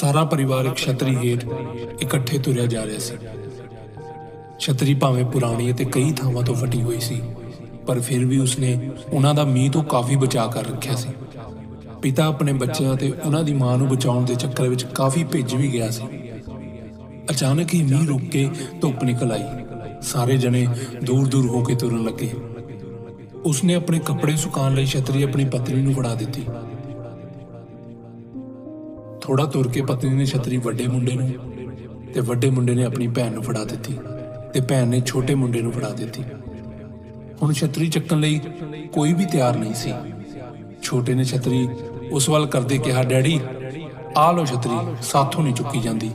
ਸਾਰਾ ਪਰਿਵਾਰ ਇੱਕ ਛਤਰੀ ਹੇਠ ਇਕੱਠੇ ਤੁਰਿਆ ਜਾ ਰਿਹਾ ਸੀ। ਛਤਰੀ ਭਾਵੇਂ ਪੁਰਾਣੀ ਅਤੇ ਕਈ ਥਾਵਾਂ ਤੋਂ ਫਟੀ ਹੋਈ ਸੀ, ਪਰ ਫਿਰ ਵੀ ਉਸਨੇ ਉਹਨਾਂ ਦਾ ਮੀਂਹ ਤੋਂ ਕਾਫੀ ਬਚਾਅ ਕਰ ਰੱਖਿਆ ਸੀ। ਪਿਤਾ ਆਪਣੇ ਬੱਚਿਆਂ ਤੇ ਉਹਨਾਂ ਦੀ ਮਾਂ ਨੂੰ ਬਚਾਉਣ ਦੇ ਚੱਕਰ ਵਿੱਚ ਕਾਫੀ ਭਿੱਜ ਵੀ ਗਿਆ ਸੀ। ਅਚਾਨਕ ਹੀ ਮੀਂਹ ਰੁਕ ਕੇ ਧੁੱਪ ਨਿਕਲ ਆਈ। ਸਾਰੇ ਜਣੇ ਦੂਰ ਦੂਰ ਹੋ ਕੇ ਤੁਰਨ ਲੱਗੇ। ਉਸਨੇ ਆਪਣੇ ਕੱਪੜੇ ਸੁਕਾਉਣ ਲਈ ਛਤਰੀ ਆਪਣੀ ਪਤਨੀ ਨੂੰ ਫੜਾ ਦਿੱਤੀ। ਥੋੜਾ ਤੁਰ ਕੇ ਪਤਨੀ ਨੇ ਛਤਰੀ ਵੱਡੇ ਮੁੰਡੇ ਨੂੰ ਤੇ ਵੱਡੇ ਮੁੰਡੇ ਨੇ ਆਪਣੀ ਭੈਣ ਨੂੰ ਫੜਾ ਦਿੱਤੀ ਤੇ ਭੈਣ ਨੇ ਛੋਟੇ ਮੁੰਡੇ ਨੂੰ ਫੜਾ ਦਿੱਤੀ। ਹੁਣ ਛਤਰੀ ਚੱਕਣ ਲਈ ਕੋਈ ਵੀ ਤਿਆਰ ਨਹੀਂ ਸੀ। ਛੋਟੇ ਨੇ ਛਤਰੀ ਉਸ ਵੱਲ ਕਰਦੇ ਕਿਹਾ, ਡੈਡੀ ਆਹ ਲੋ ਛਤਰੀ, ਸਾਥੋਂ ਨਹੀਂ ਚੁੱਕੀ ਜਾਂਦੀ।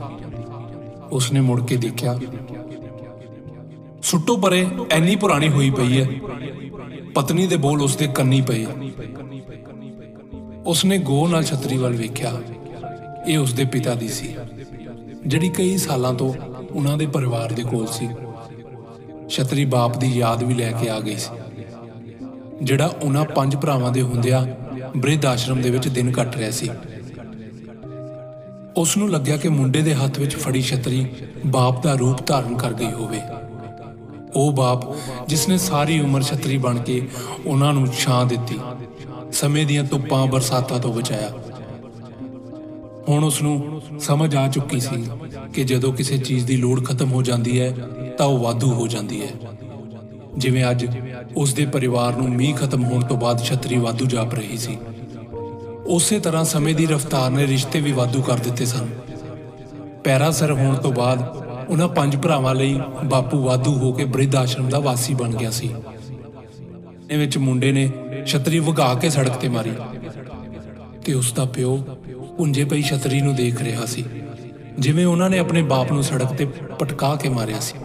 ਉਸਨੇ ਮੁੜ ਕੇ ਦੇਖਿਆ, ਸੁੱਟੋ ਪਰੇ, ਐਨੀ ਪੁਰਾਣੀ ਹੋਈ ਪਈ ਹੈ। ਪਤਨੀ ਦੇ ਬੋਲ ਉਸਦੇ ਕੰਨੀ ਪਏ ਉਸਨੇ ਗੋ ਨਾਲ ਛਤਰੀ ਵੱਲ ਵੇਖਿਆ। ਇਹ ਉਸਦੇ ਪਿਤਾ ਦੀ ਸੀ, ਜਿਹੜੀ ਕਈ ਸਾਲਾਂ ਤੋਂ ਉਹਨਾਂ ਦੇ ਪਰਿਵਾਰ ਦੇ ਕੋਲ ਸੀ। ਛਤਰੀ ਬਾਪ ਦੀ ਯਾਦ ਵੀ ਲੈ ਕੇ ਆ ਗਈ ਸੀ, ਜਿਹੜਾ ਉਹਨਾਂ ਪੰਜ ਭਰਾਵਾਂ ਦੇ ਹੁੰਦਿਆਂ ਬ੍ਰਿਧ ਆਸ਼ਰਮ ਦੇ ਵਿੱਚ ਦਿਨ ਕੱਟ ਰਿਹਾ ਸੀ। ਉਸ ਨੂੰ ਲੱਗਿਆ ਕਿ ਮੁੰਡੇ ਦੇ ਹੱਥ ਵਿੱਚ ਫੜੀ ਛਤਰੀ ਬਾਪ ਦਾ ਰੂਪ ਧਾਰਨ ਕਰ ਗਈ ਹੋਵੇ। ਉਹ ਬਾਪ, ਜਿਸ ਨੇ ਸਾਰੀ ਉਮਰ ਛਤਰੀ ਬਣ ਕੇ ਉਹਨਾਂ ਨੂੰ ਛਾਂ ਦਿੱਤੀ, ਸਮੇਂ ਦੀਆਂ ਧੁੱਪਾਂ ਬਰਸਾਤਾਂ ਤੋਂ ਬਚਾਇਆ। ਹੁਣ ਉਸ ਨੂੰ ਸਮਝ ਆ ਚੁੱਕੀ ਸੀ ਕਿ ਜਦੋਂ ਕਿਸੇ ਚੀਜ਼ ਦੀ ਲੋੜ ਖਤਮ ਹੋ ਜਾਂਦੀ ਹੈ, ਤਾਂ ਉਹ ਵਾਧੂ ਹੋ ਜਾਂਦੀ ਹੈ। ਜਿਵੇਂ ਅੱਜ ਉਸ ਦੇ ਪਰਿਵਾਰ ਨੂੰ ਮੀਂਹ ਖਤਮ ਹੋਣ ਤੋਂ ਬਾਅਦ ਛਤਰੀ ਵਾਧੂ ਜਾਪ ਰਹੀ ਸੀ। ਉਸੇ ਤਰ੍ਹਾਂ ਸਮੇਂ ਦੀ ਰਫ਼ਤਾਰ ਨੇ ਰਿਸ਼ਤੇ ਵੀ ਵਾਧੂ ਕਰ ਦਿੱਤੇ ਸਨ। ਪੈਰਾ ਸਰ ਹੋਣ ਤੋਂ ਬਾਅਦ ਉਹਨਾਂ ਪੰਜ ਭਰਾਵਾਂ ਲਈ ਬਾਪੂ ਵਾਧੂ ਹੋ ਕੇ ਬ੍ਰਿਧ ਆਸ਼ਰਮ ਦਾ ਵਾਸੀ ਬਣ ਗਿਆ ਸੀ। ਇਹ ਵਿੱਚ ਮੁੰਡੇ ਨੇ ਛਤਰੀ ਵਗਾ ਕੇ ਸੜਕ ਤੇ ਮਾਰੀ ਤੇ ਉਸ ਦਾ ਪਿਓ ਪੁੰਜੇ ਪਈ ਛਤਰੀ ਨੂੰ ਦੇਖ ਰਿਹਾ ਸੀ, ਜਿਵੇਂ ਉਹਨਾਂ ਨੇ ਆਪਣੇ ਬਾਪ ਨੂੰ ਸੜਕ ਤੇ ਪਟਕਾ ਕੇ ਮਾਰਿਆ ਸੀ।